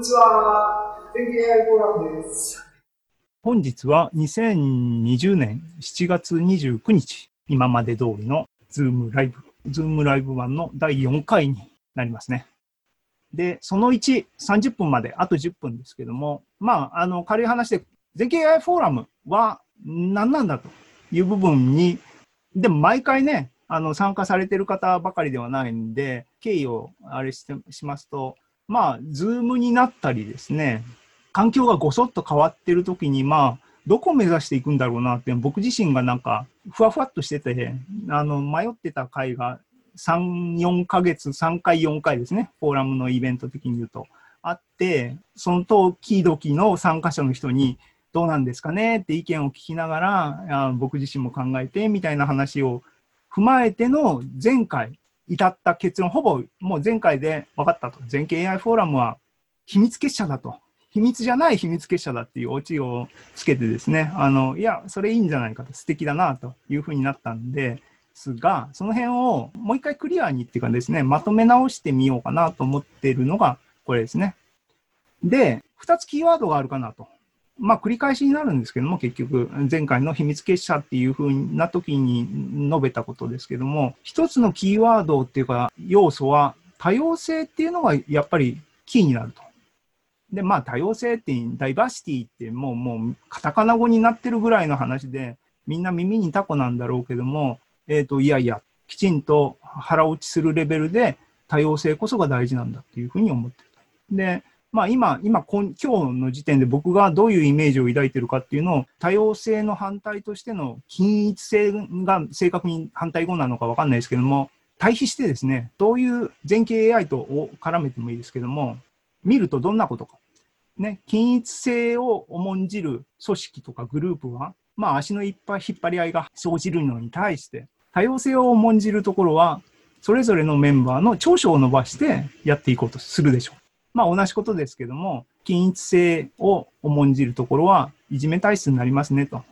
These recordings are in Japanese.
にちは。天気 AI フォーラムです。本日は2020年7月29日、今まで通りのズームライブ、ズームライブ版の第4回になりますね。で、その1、30分まで、あと10分ですけども、まあ、あの、軽い話で、全景 AI フォーラムは何なんだという部分に、でも毎回ね、あの参加されてる方ばかりではないんで、経緯をあれしてしますと、まあ、ズームになったりですね、環境がごそっと変わってる時に、まあ、どこを目指していくんだろうなって僕自身がなんかふわふわっとしててあの迷ってた回が3、4ヶ月、3回、4回ですね、フォーラムのイベント的に言うと、あって、その時々の参加者の人に、どうなんですかねって意見を聞きながら、あ僕自身も考えてみたいな話を踏まえての前回、至った結論、ほぼもう前回で分かったと。全景 AI フォーラムは秘密結社だと。秘密じゃない秘密結社だっていうオチをつけてですね、あの、いや、それいいんじゃないかと、素敵だなというふうになったんですが、その辺をもう一回クリアにっていうかですね、まとめ直してみようかなと思っているのがこれですね。で、2つキーワードがあるかなと。まあ、繰り返しになるんですけども、結局、前回の秘密結社っていうふうな時に述べたことですけども、一つのキーワードっていうか、要素は、多様性っていうのがやっぱりキーになると。で、まあ、多様性って、ダイバーシティってもう、もう、カタカナ語になってるぐらいの話で、みんな耳にタコなんだろうけども、えっ、ー、と、いやいや、きちんと腹落ちするレベルで多様性こそが大事なんだっていうふうに思ってる。で、まあ今、今、今日の時点で僕がどういうイメージを抱いてるかっていうのを、多様性の反対としての均一性が正確に反対語なのかわかんないですけども、対比してですね、どういう前景 AI とを絡めてもいいですけども、見るとどんなことか。ね、均一性を重んじる組織とかグループは、まあ足のいっぱい引っ張り合いが生じるのに対して、多様性を重んじるところは、それぞれのメンバーの長所を伸ばしてやっていこうとするでしょう。まあ同じことですけども、均一性を重んじるところはいじめ体質になりますねと。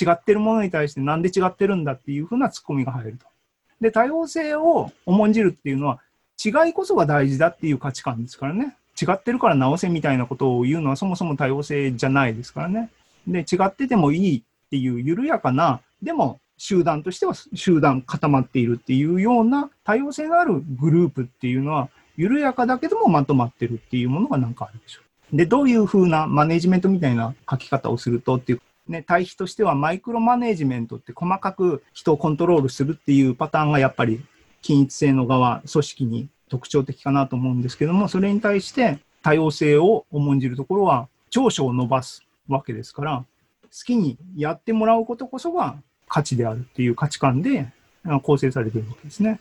違ってるものに対してなんで違ってるんだっていうふうなツッコミが入ると。で、多様性を重んじるっていうのは違いこそが大事だっていう価値観ですからね。違ってるから直せみたいなことを言うのはそもそも多様性じゃないですからね。で、違っててもいいっていう緩やかな、でも集団としては集団固まっているっていうような多様性のあるグループっていうのは、緩やかだけどもまとまってるっていうものがなんかあるでしょう。で、どういうふうなマネジメントみたいな書き方をするとっていう、ね、対比としてはマイクロマネジメントって細かく人をコントロールするっていうパターンがやっぱり均一性の側、組織に特徴的かなと思うんですけども、それに対して多様性を重んじるところは長所を伸ばすわけですから、好きにやってもらうことこそが価値であるっていう価値観で構成されてるわけですね。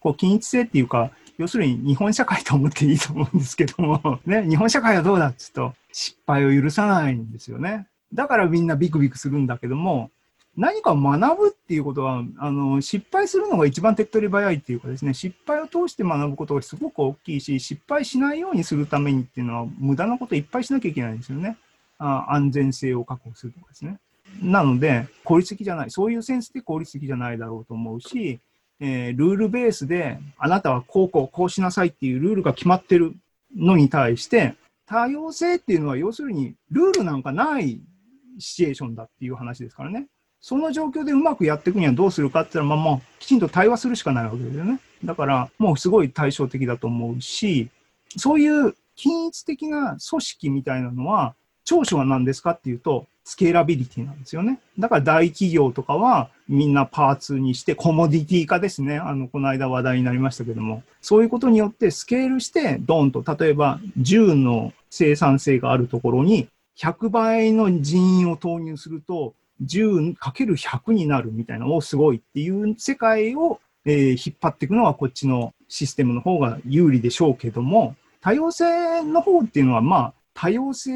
こう均一性っていうか、要するに日本社会と思っていいと思うんですけども、ね、日本社会はどうだっつうと、失敗を許さないんですよね。だからみんなビクビクするんだけども、何か学ぶっていうことは、あの、失敗するのが一番手っ取り早いっていうかですね、失敗を通して学ぶことがすごく大きいし、失敗しないようにするためにっていうのは、無駄なこといっぱいしなきゃいけないんですよね。あ安全性を確保するとかですね。なので、効率的じゃない。そういうセンスで効率的じゃないだろうと思うし、えー、ルールベースで、あなたはこうこうこうしなさいっていうルールが決まってるのに対して、多様性っていうのは要するにルールなんかないシチュエーションだっていう話ですからね。その状況でうまくやっていくにはどうするかって言ったら、まあ、まあ、きちんと対話するしかないわけですよね。だから、もうすごい対照的だと思うし、そういう均一的な組織みたいなのは、長所は何ですかっていうと、スケーラビリティなんですよね。だから大企業とかはみんなパーツにしてコモディティ化ですね。あの、この間話題になりましたけども。そういうことによってスケールしてドーンと、例えば10の生産性があるところに100倍の人員を投入すると 10×100 になるみたいな、おすごいっていう世界を、えー、引っ張っていくのはこっちのシステムの方が有利でしょうけども、多様性の方っていうのはまあ多様性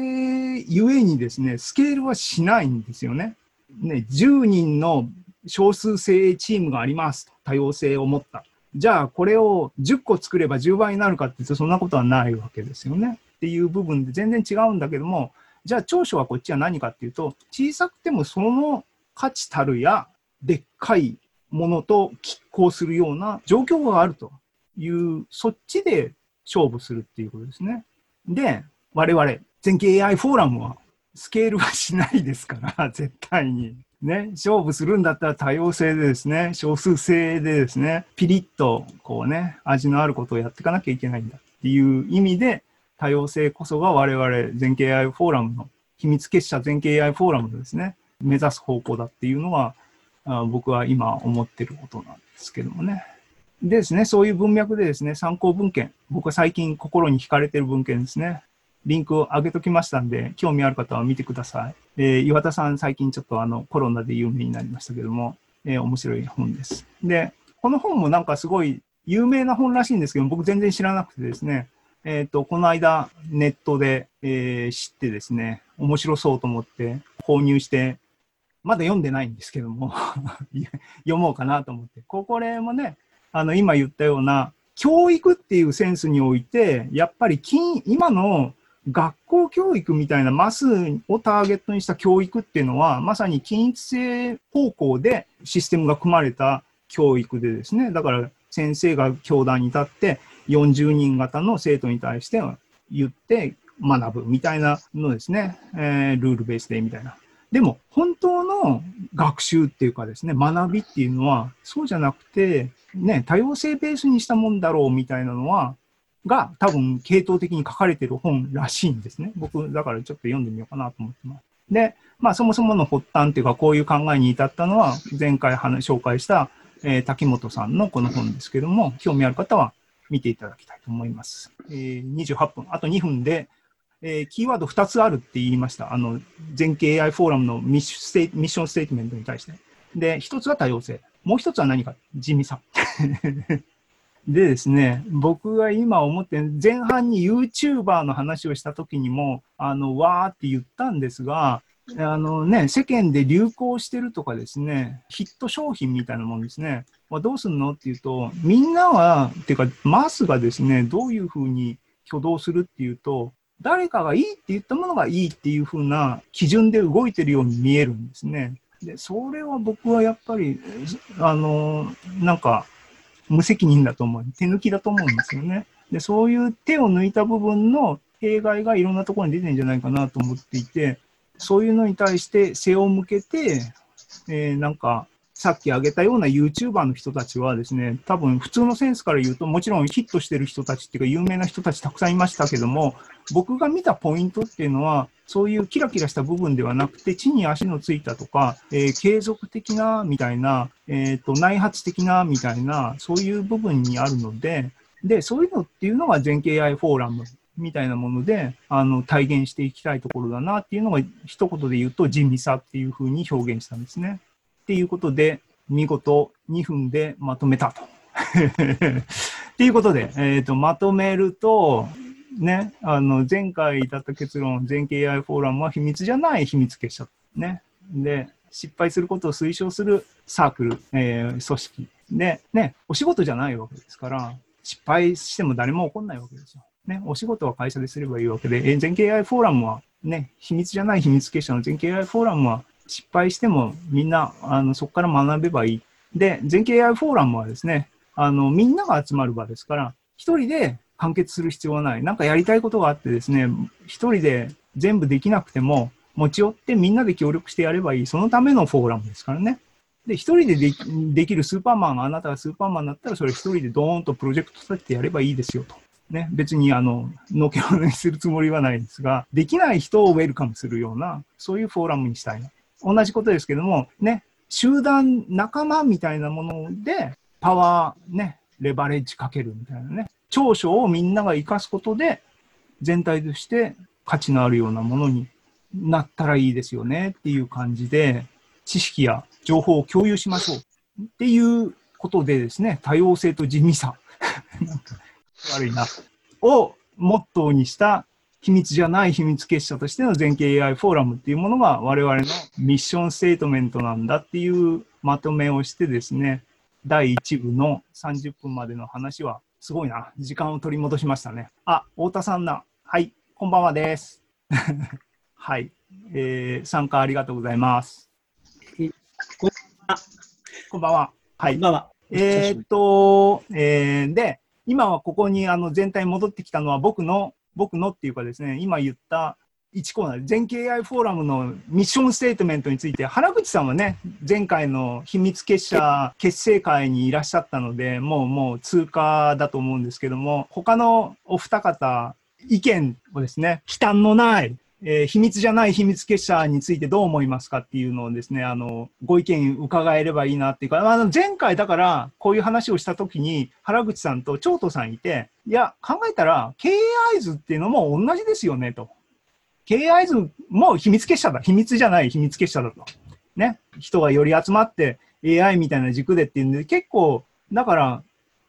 ゆえにですね、スケールはしないんですよね。ね、10人の少数精鋭チームがありますと。多様性を持った。じゃあ、これを10個作れば10倍になるかって言うと、そんなことはないわけですよね。っていう部分で全然違うんだけども、じゃあ長所はこっちは何かっていうと、小さくてもその価値たるや、でっかいものと拮抗するような状況があるという、そっちで勝負するっていうことですね。で、我々、全景 AI フォーラムはスケールはしないですから、絶対に。ね、勝負するんだったら多様性でですね、少数性でですね、ピリッとこうね、味のあることをやっていかなきゃいけないんだっていう意味で、多様性こそが我々全景 AI フォーラムの秘密結社全景 AI フォーラムのですね、目指す方向だっていうのは、あ僕は今思ってることなんですけどもね。でですね、そういう文脈でですね、参考文献、僕は最近心に惹かれてる文献ですね。リンクを上げときましたんで、興味ある方は見てください。えー岩田さん、最近ちょっとあのコロナで有名になりましたけども、えー面白い本です。で、この本もなんかすごい有名な本らしいんですけど、僕全然知らなくてですね、えっ、と、この間ネットで、えー知ってですね、面白そうと思って購入して、まだ読んでないんですけども、読もうかなと思って。ここれもね、あの、今言ったような、教育っていうセンスにおいて、やっぱり金、今の学校教育みたいなマスをターゲットにした教育っていうのは、まさに均一性方向でシステムが組まれた教育でですね、だから先生が教壇に立って40人型の生徒に対して言って学ぶみたいなのですね、えールールベースでみたいな。でも本当の学習っていうかですね、学びっていうのはそうじゃなくて、ね、多様性ベースにしたもんだろうみたいなのは、が多分系統的に書かれてる本らしいんですね。僕、だからちょっと読んでみようかなと思ってます。で、まあそもそもの発端っていうか、こういう考えに至ったのは、前回紹介した、えー滝本さんのこの本ですけども、興味ある方は見ていただきたいと思います。えー28分、あと2分で、えーキーワード2つあるって言いました。あの、全景 AI フォーラムのミッシステミッションステートメントに対して。で、1つは多様性。もう1つは何か？地味さ。でですね、僕が今思って前半に YouTuber の話をした時にも、あの、わーって言ったんですが、あのね、世間で流行してるとかですね、ヒット商品みたいなもんですね。まあ、どうすんのっていうと、みんなは、っていうか、マスがですね、どういうふうに挙動するっていうと、誰かがいいって言ったものがいいっていうふうな基準で動いてるように見えるんですね。で、それは僕はやっぱり、あの、なんか、無責任だと思う。手抜きだと思うんですよね。で、そういう手を抜いた部分の弊害がいろんなところに出てるんじゃないかなと思っていて、そういうのに対して背を向けて、えーなんか、さっき挙げたような YouTuber の人たちはですね、多分普通のセンスから言うと、もちろんヒットしてる人たちっていうか、有名な人たちたくさんいましたけども、僕が見たポイントっていうのは、そういうキラキラした部分ではなくて、地に足のついたとか、えー継続的なみたいな、えーと、内発的なみたいな、そういう部分にあるので、で、そういうのっていうのが全景 AI フォーラムみたいなもので、あの、体現していきたいところだなっていうのが、一言で言うと、地味さっていうふうに表現したんですね。っていうことで、見事2分でまとめたと。っていうことで、えーと、まとめると、ね、あの、前回だった結論、全景 AI フォーラムは秘密じゃない秘密結社。ね。で、失敗することを推奨するサークル、えー組織。で、ね、お仕事じゃないわけですから、失敗しても誰も怒んないわけですよ。ね、お仕事は会社ですればいいわけで、全景 AI フォーラムは、ね、秘密じゃない秘密結社の全景 AI フォーラムは、失敗してもみんなあのそこから学べばいい。で、全景 AI フォーラムはですね、あのみんなが集まる場ですから、一人で完結する必要はない。なんかやりたいことがあってですね、一人で全部できなくても、持ち寄ってみんなで協力してやればいい。そのためのフォーラムですからね。で、一人でできできるスーパーマン、あなたがスーパーマンだったら、それ一人でドーンとプロジェクト立ててやればいいですよと。ね、別にあの、のけ者にするつもりはないですが、できない人をウェルカムするような、そういうフォーラムにしたいな。同じことですけども、ね、集団、仲間みたいなもので、パワー、ね、レバレッジかけるみたいなね、長所をみんなが生かすことで、全体として価値のあるようなものになったらいいですよねっていう感じで、知識や情報を共有しましょうっていうことでですね、多様性と地味さ、悪いな、をモットーにした秘密じゃない秘密結社としての全景 AI フォーラムっていうものが我々のミッションステートメントなんだっていうまとめをしてですね、第1部の30分までの話はすごいな。時間を取り戻しましたね。あ、太田さんだ。はい、こんばんはです。はい、えー参加ありがとうございます。こんこんばんは。はい。ばんは。えーっと、えーで、今はここにあの全体戻ってきたのは僕の僕のっていうかですね、今言った1コーナー、全経 AI フォーラムのミッションステートメントについて、原口さんはね、前回の秘密結社結成会にいらっしゃったので、もうもう通過だと思うんですけども、他のお二方、意見をですね、忌憚のない、えー秘密じゃない秘密結社についてどう思いますかっていうのをですね、あの、ご意見伺えればいいなっていうか、あの前回だからこういう話をしたときに、原口さんと長斗さんいて、いや、考えたら、KAI 図っていうのも同じですよね、と。KAI 図も秘密結社だ。秘密じゃない秘密結社だと。ね。人がより集まって AI みたいな軸でっていうんで、結構、だから、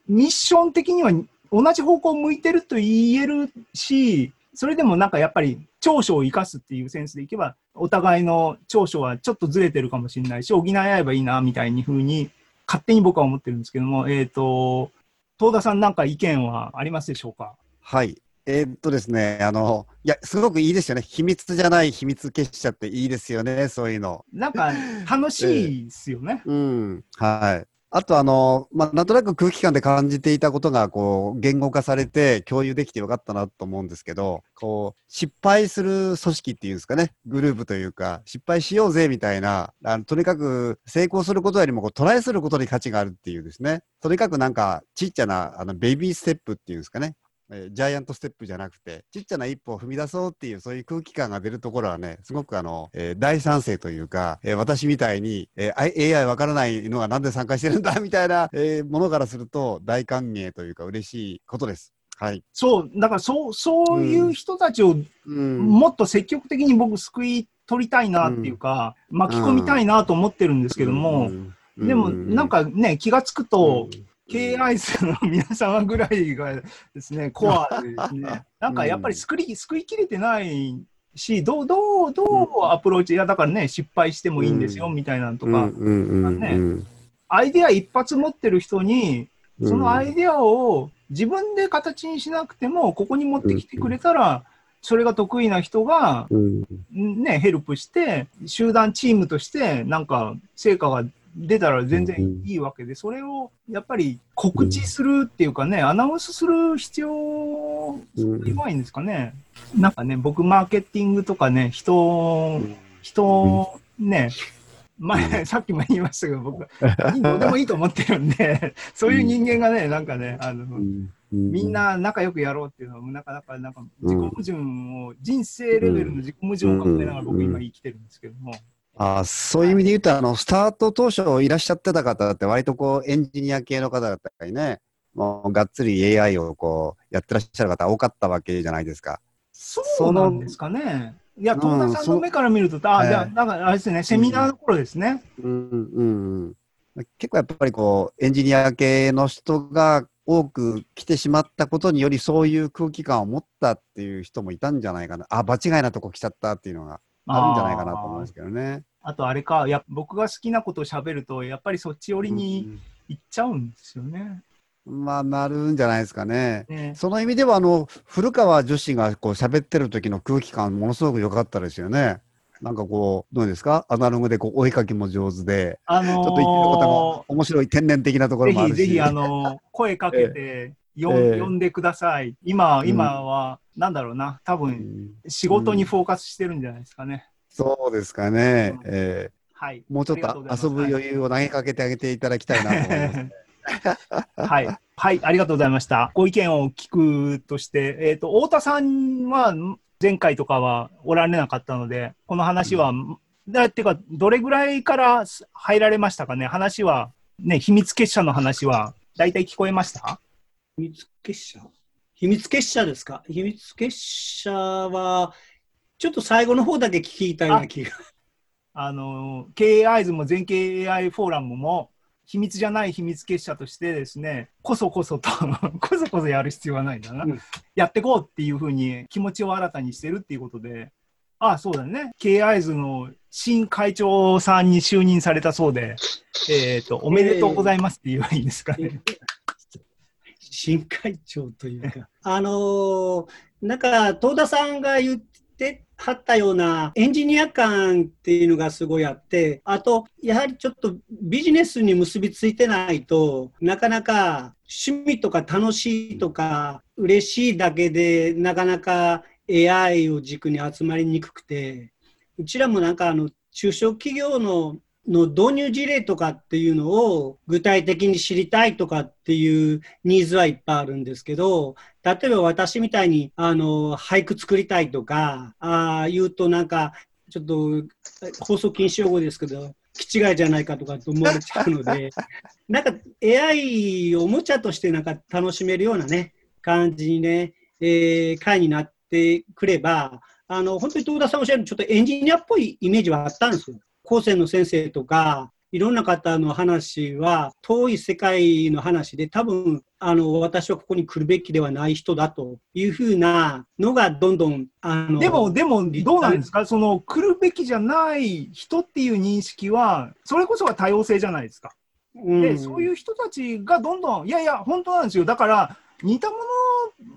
ミッション的には同じ方向を向いてると言えるし、それでもなんかやっぱり長所を生かすっていうセンスでいけば、お互いの長所はちょっとずれてるかもしれないし、補い合えばいいな、みたいに風に、勝手に僕は思ってるんですけども、えっ、と、東田さんなんか意見はありますでしょうか？はい。えーっとですね、あの、いや、すごくいいですよね。秘密じゃない秘密結社っていいですよね、そういうの。なんか楽しいですよね。うん。はい。あと、あの、まあ、なんとなく空気感で感じていたことが、こう、言語化されて共有できてよかったなと思うんですけど、こう、失敗する組織っていうんですかね、グループというか、失敗しようぜみたいな、あのとにかく成功することよりもこうトライすることに価値があるっていうですね、とにかくなんか、ちっちゃな、あの、ベビーステップっていうんですかね、えージャイアントステップじゃなくて、ちっちゃな一歩を踏み出そうっていう、そういう空気感が出るところはね、すごくあの、えー大賛成というか、えー私みたいに、えー AI わからないのがなんで参加してるんだ みたいな、えーものからすると大歓迎というか嬉しいことです。はい。そう、だからそう、そういう人たちをうん。もっと積極的に僕救い取りたいなっていうか、巻き込みたいなと思ってるんですけども、うん、でもなんかね、気がつくと、うん KI 数の皆様ぐらいがですね、コアでですね、なんかやっぱり救い救いきれてないし、どう、どう、どうアプローチ、いやだからね、失敗してもいいんですよ、うん。みたいなのとうんか、アイデア一発持ってる人に、うん。そのアイデアを自分で形にしなくても、ここに持ってきてくれたら、それが得意な人が、うん。ね、ヘルプして、集団チームとして、なんか、成果が出たら全然いいわけで、それをやっぱり告知するっていうかね、アナウンスする必要弱いんですかね。なんかね、僕、マーケティングとかね、人、人、ね、前、さっきも言いましたけど、僕、どうでもいいと思ってるんで、そういう人間がね、なんかね、あの、みんな仲良くやろうっていうのは、なかなか、なんか、自己矛盾を、人生レベルの自己矛盾を抱えながら僕今生きてるんですけども。あそういう意味で言うと、あの、スタート当初いらっしゃってた方って割とこう、エンジニア系の方々にね、もうがっつり AI をこう、やってらっしゃる方多かったわけじゃないですか。そうなんですかね。いや、うん東田さんの目から見ると、あ、ええじゃあ、だからあれですね、セミナーの頃ですね。うんうんうん、結構やっぱりこう、エンジニア系の人が多く来てしまったことにより、そういう空気感を持ったっていう人もいたんじゃないかな。あ、場違いなとこ来ちゃったっていうのがあるんじゃないかなと思うんですけどね。あとあれか、や僕が好きなことを喋ると、やっぱりそっち寄りに行っちゃうんですよね。まあ、なるんじゃないですかね。ねその意味では、あの、古川女子がこう喋ってる時の空気感、ものすごく良かったですよね。なんかこう、どうですか？アナログでこう、お絵かきも上手で、あのーちょっと言ってることも面白い天然的なところもあるし。ぜひぜひ、あの、声かけて、よんええ呼んでください。今、うん今は、なんだろうな、多う分、ん仕事にフォーカスしてるんじゃないですかね。そうですかね。うんえはい。ーもうちょっと遊ぶ余裕を投げかけてあげていただきたいなと思います。はい。はい、ありがとうございました。ご意見を聞くとして、えっ、と、太田さんは前回とかはおられなかったので、この話は、だってか、どれぐらいから入られましたかね話は、ね、秘密結社の話は、大体聞こえました？秘密結社？秘密結社ですか？秘密結社は、ちょっと最後の方だけ聞いたような気が。あの、経営アイズも全経 AI フォーラムも、秘密じゃない秘密結社としてですね、こそこそと、こそこそやる必要はないんだな。うんやっていこうっていうふうに気持ちを新たにしてるっていうことで、ああ、そうだね。経営アイズの新会長さんに就任されたそうで、えっ、と、おめでとうございますって言えばいいんですかね。新会長というか、あのーなんか、東田さんが言ってはったようなエンジニア感っていうのがすごいあって、あと、やはりちょっとビジネスに結びついてないとなかなか趣味とか楽しいとか嬉しいだけでなかなか AI を軸に集まりにくくて、うちらもなんかあの中小企業のの導入事例とかっていうのを具体的に知りたいとかっていうニーズはいっぱいあるんですけど、例えば私みたいにあの俳句作りたいとか、ああ言うとなんかちょっと放送禁止用語ですけど、気違いじゃないかとかと思われちゃうので、なんか AI をおもちゃとしてなんか楽しめるようなね、感じにね、えー、回になってくれば、あの、本当に東田さんおっしゃるちょっとエンジニアっぽいイメージはあったんですよ。高専の先生とか、いろんな方の話は遠い世界の話で多分あの私はここに来るべきではない人だというふうなのがどんどんあのでも、でも、どうなんですか？その来るべきじゃない人っていう認識は、それこそが多様性じゃないですか。うんで、そういう人たちがどんどん、いやいや、本当なんですよ。だから、似たも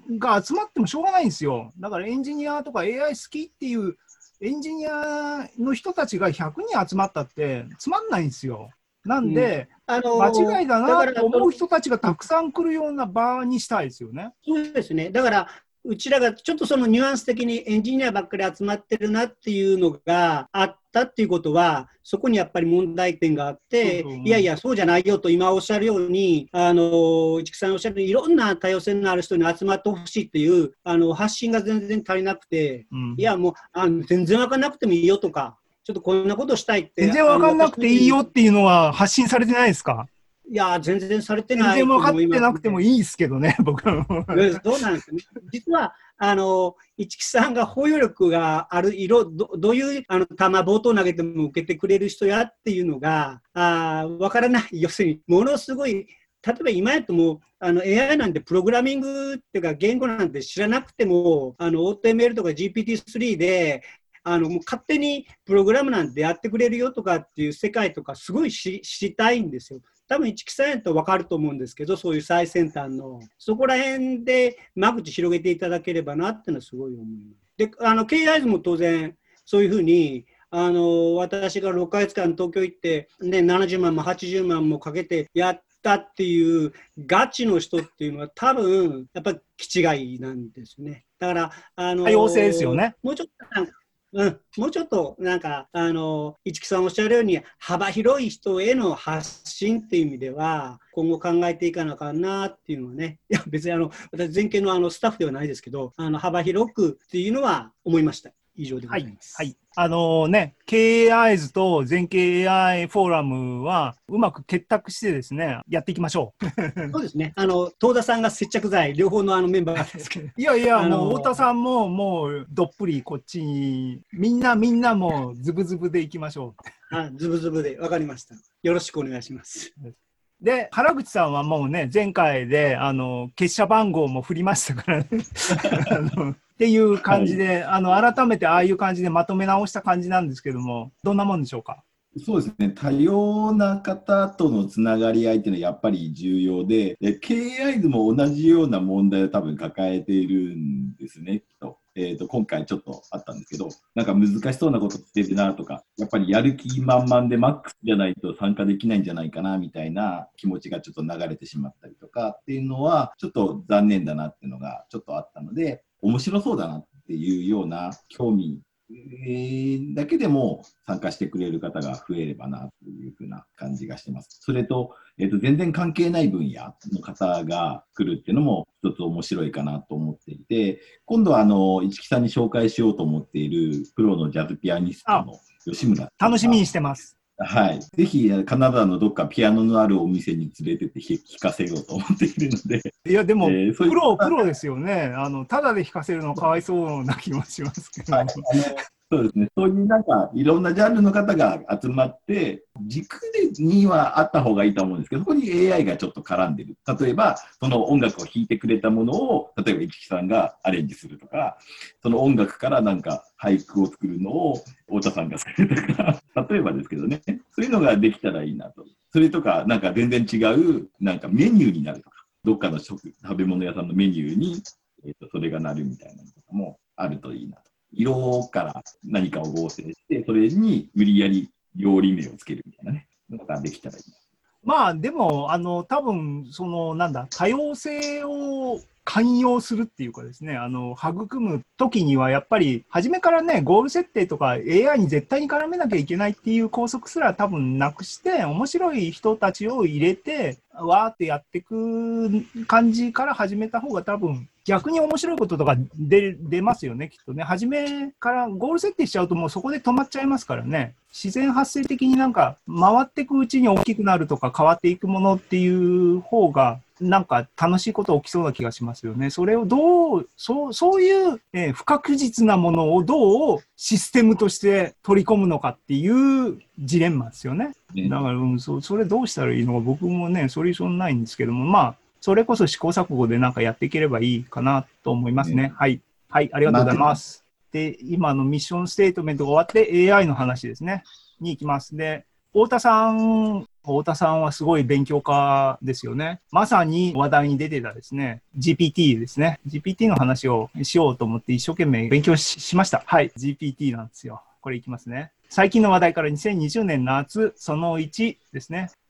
のが集まってもしょうがないんですよ。だからエンジニアとか AI 好きっていうエンジニアの人たちが100人集まったってつまんないんですよ。なんで、あの間違いだなと思う人たちがたくさん来るような場にしたいですよね。そうですね。だから、うちらがちょっとそのニュアンス的にエンジニアばっかり集まってるなっていうのがあったっていうことは、そこにやっぱり問題点があって、そうそういやいや、そうじゃないよと今おっしゃるように、あの、市木さんおっしゃるように、いろんな多様性のある人に集まってほしいっていう、あの、発信が全然足りなくて、うんいや、もう、あの全然わかんなくてもいいよとか、ちょっとこんなことしたいって。全然わかんなくていいよっていうのは発信されてないですかいや、全然されて全ない然分かってなくてもい。いいですけどね、僕は。えそうなんですね。実は、あの、市木さんが包容力がある色、どどういうあの球、冒頭投げても受けてくれる人やっていうのが、あーわからない。要するに、ものすごい、例えば今やともう、あの AI なんてプログラミングっていうか言語なんて知らなくても、あの OTML とか GPT-3 で、あのもう勝手にプログラムなんてやってくれるよとかっていう世界とかすごい知知りたいんですよ。多分一木さんやと分かると思うんですけど、そういう最先端の、そこら辺で間口広げていただければなっていうのはすごい思います。で、あの、K アイズも当然、そういうふうに、あの、私が6ヶ月間東京行って、ね、70万も80万もかけてやったっていうガチの人っていうのは多分、やっぱり気違いなんですね。だから、あの、多様性ですよね。もうちょっとうん、もうちょっとなんか、あの、市木さんおっしゃるように、幅広い人への発信っていう意味では、今後考えていかなあかんなっていうのはね、いや、別にあの、私、全県のあのスタッフではないですけど、あの、幅広くっていうのは思いました。以上でごはいざいます。。はい。あのね、KAIs と全景 AI フォーラムはうまく結託してですね、やっていきましょう。そうですね。あの、東田さんが接着剤、両方のあのメンバーですけど。いやいや、あのもう太田さんももうどっぷりこっちに、みんなみんなもうズブズブでいきましょあズブズブで、わかりました。よろしくお願いします。う。で、原口さんはもうね、前回で、あの、結社番号も振りましたからね。っていう感じで、あの、改めてああいう感じでまとめ直した感じなんですけども、どんなもんでしょうか？そうですね、多様な方とのつながり合いっていうのはやっぱり重要で、で KAI も同じような問題を多分抱えているんですね。えー、と今回ちょっとあったんですけど、なんか難しそうなことしてるなとか、やっぱりやる気満々でマックスじゃないと参加できないんじゃないかなみたいな気持ちがちょっと流れてしまったりとかっていうのは、ちょっと残念だなっていうのがちょっとあったので、面白そうだなっていうような興味だけでも参加してくれる方が増えればなというふうな感じがしてます。それと、えーと全然関係ない分野の方が来るっていうのも一つ面白いかなと思っていて、今度はあの市木さんに紹介しようと思っているプロのジャズピアニストの吉村楽しみにしてます。はい。ぜひ、カナダのどっかピアノのあるお店に連れてって弾かせようと思っているので、いや、でも、えープロ、プロですよね。あの、ただで弾かせるのかわいそうな気もしますけど。はい、そうですね、そういうなんかいろんなジャンルの方が集まって、軸でにはあった方がいいと思うんですけど、そこに AI がちょっと絡んでる。例えば、その音楽を弾いてくれたものを、例えば市木さんがアレンジするとか、その音楽からなんか俳句を作るのを太田さんが作るとか、例えばですけどね、そういうのができたらいいなと。それとか、なんか全然違う、なんかメニューになるとか、どっかの食食べ物屋さんのメニューに、えー、とそれがなるみたいなのとかもあるといいなと。色から何かを合成して、それに無理やり料理名をつけるみたいなね、のができたらいい。まあでも、あの、多分その、なんだ、多様性を寛容するっていうかですね、あの、育む時にはやっぱり、初めからね、ゴール設定とか AI に絶対に絡めなきゃいけないっていう拘束すら多分なくして、面白い人たちを入れて、わーってやっていく感じから始めた方が多分、逆に面白いこととか出出ますよね、きっとね。初めからゴール設定しちゃうともうそこで止まっちゃいますからね。自然発生的になんか回っていくうちに大きくなるとか変わっていくものっていう方がなんか楽しいこと起きそうな気がしますよね。それをどう、そうそういう、えー不確実なものをどうシステムとして取り込むのかっていうジレンマですよね。ねだから、うん、そそれどうしたらいいのか僕もね、ソリューションないんですけども、まあ、それこそ試行錯誤でなんかやっていければいいかなと思いますね。ねはい。はい、ありがとうございます。で、今のミッションステートメントが終わって AI の話ですね。に行きます。で、太田さん、太田さんはすごい勉強家ですよね。まさに話題に出てたですね、GPT ですね。GPT の話をしようと思って一生懸命勉強しました。はい、GPT なんですよ。これいきますね。最近の話題から2020年夏、その1ですね。